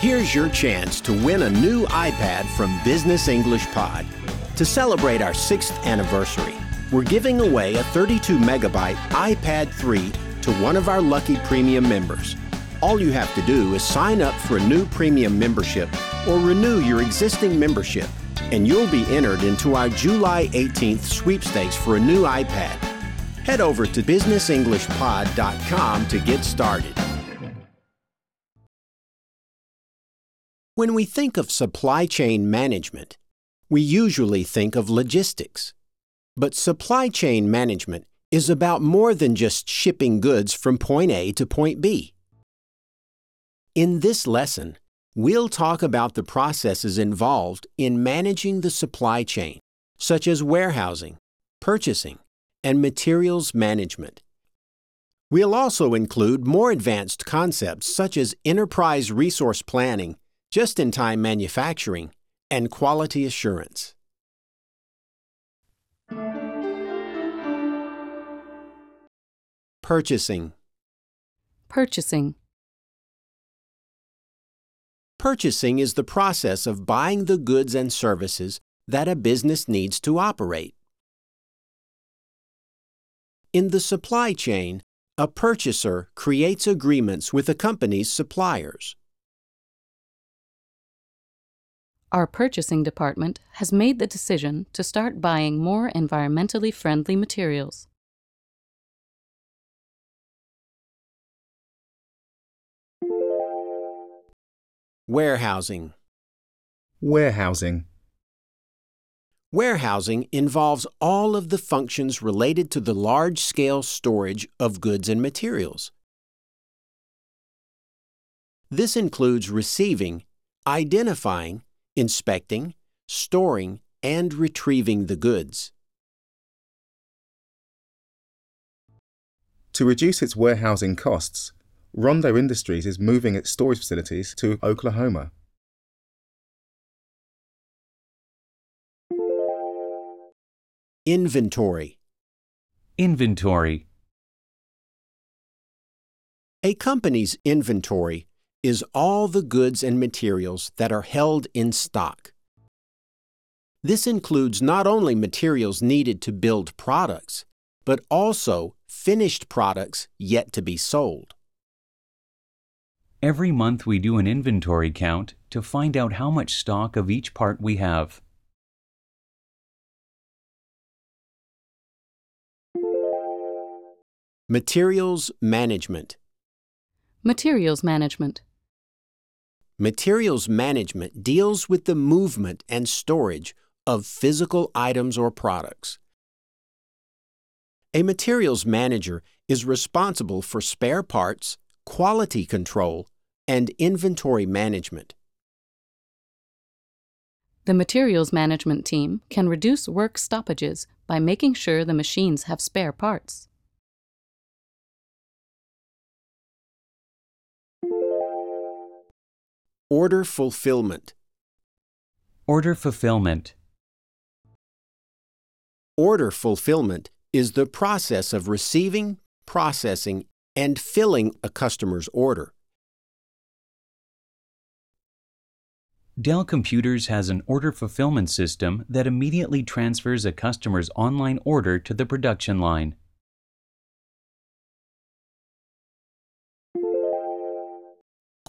Here's your chance to win a new iPad from Business English Pod. To celebrate our sixth anniversary, we're giving away a 32 megabyte iPad 3 to one of our lucky premium members. All you have to do is sign up for a new premium membership or renew your existing membership, and you'll be entered into our July 18th sweepstakes for a new iPad. Head over to businessenglishpod.com to get started. When we think of supply chain management, we usually think of logistics. But supply chain management is about more than just shipping goods from point A to point B. In this lesson, we'll talk about the processes involved in managing the supply chain, such as warehousing, purchasing, and materials management. We'll also include more advanced concepts such as enterprise resource planning, just in time manufacturing, and quality assurance. Purchasing. Purchasing. Purchasing is the process of buying the goods and services that a business needs to operate. In the supply chain, a purchaser creates agreements with a company's suppliers. Our purchasing department has made the decision to start buying more environmentally friendly materials. Warehousing. Warehousing. Warehousing involves all of the functions related to the large scale storage of goods and materials. This includes receiving, identifying, inspecting, storing, and retrieving the goods. To reduce its warehousing costs, Rondo Industries is moving its storage facilities to Oklahoma. Inventory. Inventory. A company's inventory is all the goods and materials that are held in stock. This includes not only materials needed to build products, but also finished products yet to be sold. Every month we do an inventory count to find out how much stock of each part we have. Materials management. Materials management. Materials management deals with the movement and storage of physical items or products. A materials manager is responsible for spare parts, quality control, and inventory management. The materials management team can reduce work stoppages by making sure the machines have spare parts. Order fulfillment. Order fulfillment. Order fulfillment is the process of receiving, processing, and filling a customer's order. Dell Computers has an order fulfillment system that immediately transfers a customer's online order to the production line.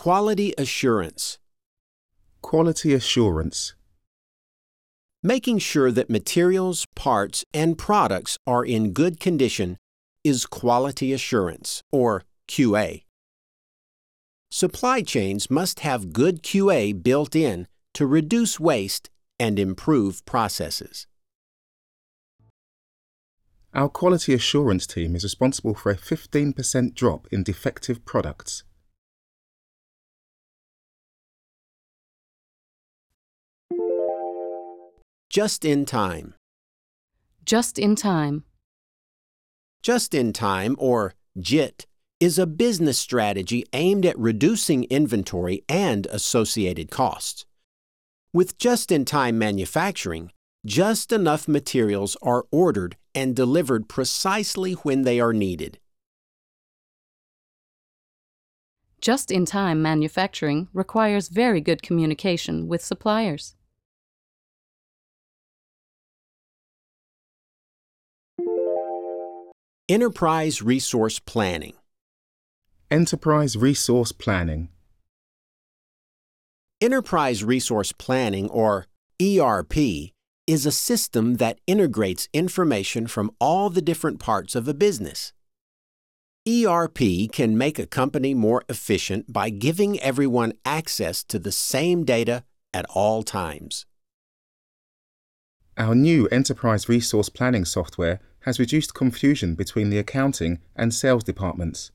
Quality assurance. Quality assurance. Making sure that materials, parts, and products are in good condition is quality assurance, or QA. Supply chains must have good QA built in to reduce waste and improve processes. Our quality assurance team is responsible for a 15% drop in defective products. Just in time. Just in time. Just in time, or JIT, is a business strategy aimed at reducing inventory and associated costs. With just in time manufacturing, just enough materials are ordered and delivered precisely when they are needed. Just in time manufacturing requires very good communication with suppliers. Enterprise Resource Planning. Enterprise Resource Planning. Enterprise Resource Planning, or ERP, is a system that integrates information from all the different parts of a business. ERP can make a company more efficient by giving everyone access to the same data at all times. Our new Enterprise Resource Planning software has reduced confusion between the accounting and sales departments.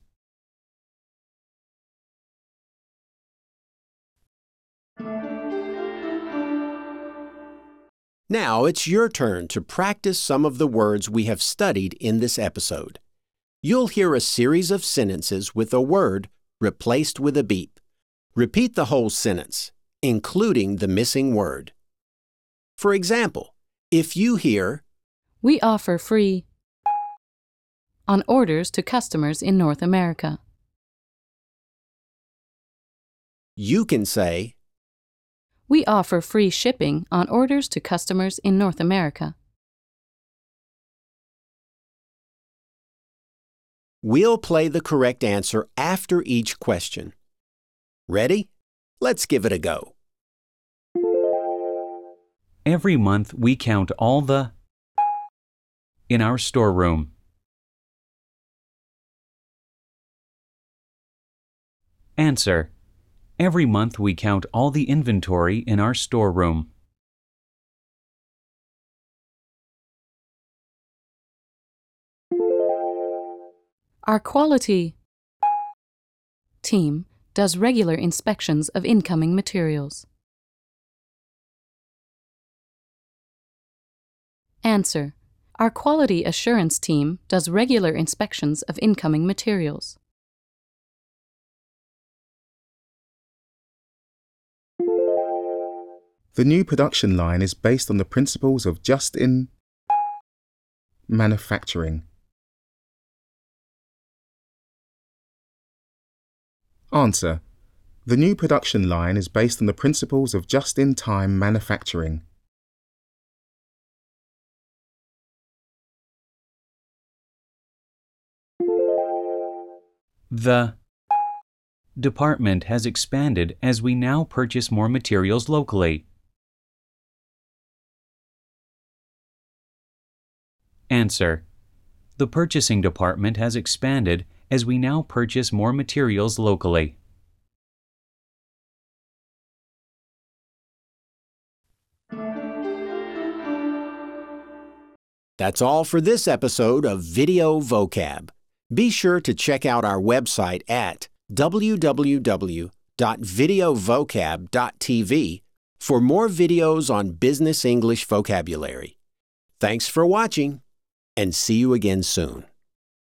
Now it's your turn to practice some of the words we have studied in this episode. You'll hear a series of sentences with a word replaced with a beep. Repeat the whole sentence, including the missing word. For example, if you hear, We offer free on orders to customers in North America. you can say, We offer free shipping on orders to customers in North America. We'll play the correct answer after each question. Ready? Let's give it a go. Every month we count all the in our storeroom. Answer. Every month we count all the inventory in our storeroom. Our quality team does regular inspections of incoming materials. Answer. Our quality assurance team does regular inspections of incoming materials. The new production line is based on the principles of just in manufacturing. Answer. The new production line is based on the principles of just in time manufacturing. The department has expanded as we now purchase more materials locally. Answer. The purchasing department has expanded as we now purchase more materials locally. That's all for this episode of Video Vocab. Be sure to check out our website at www.videovocab.tv for more videos on business English vocabulary. Thanks for watching, and see you again soon.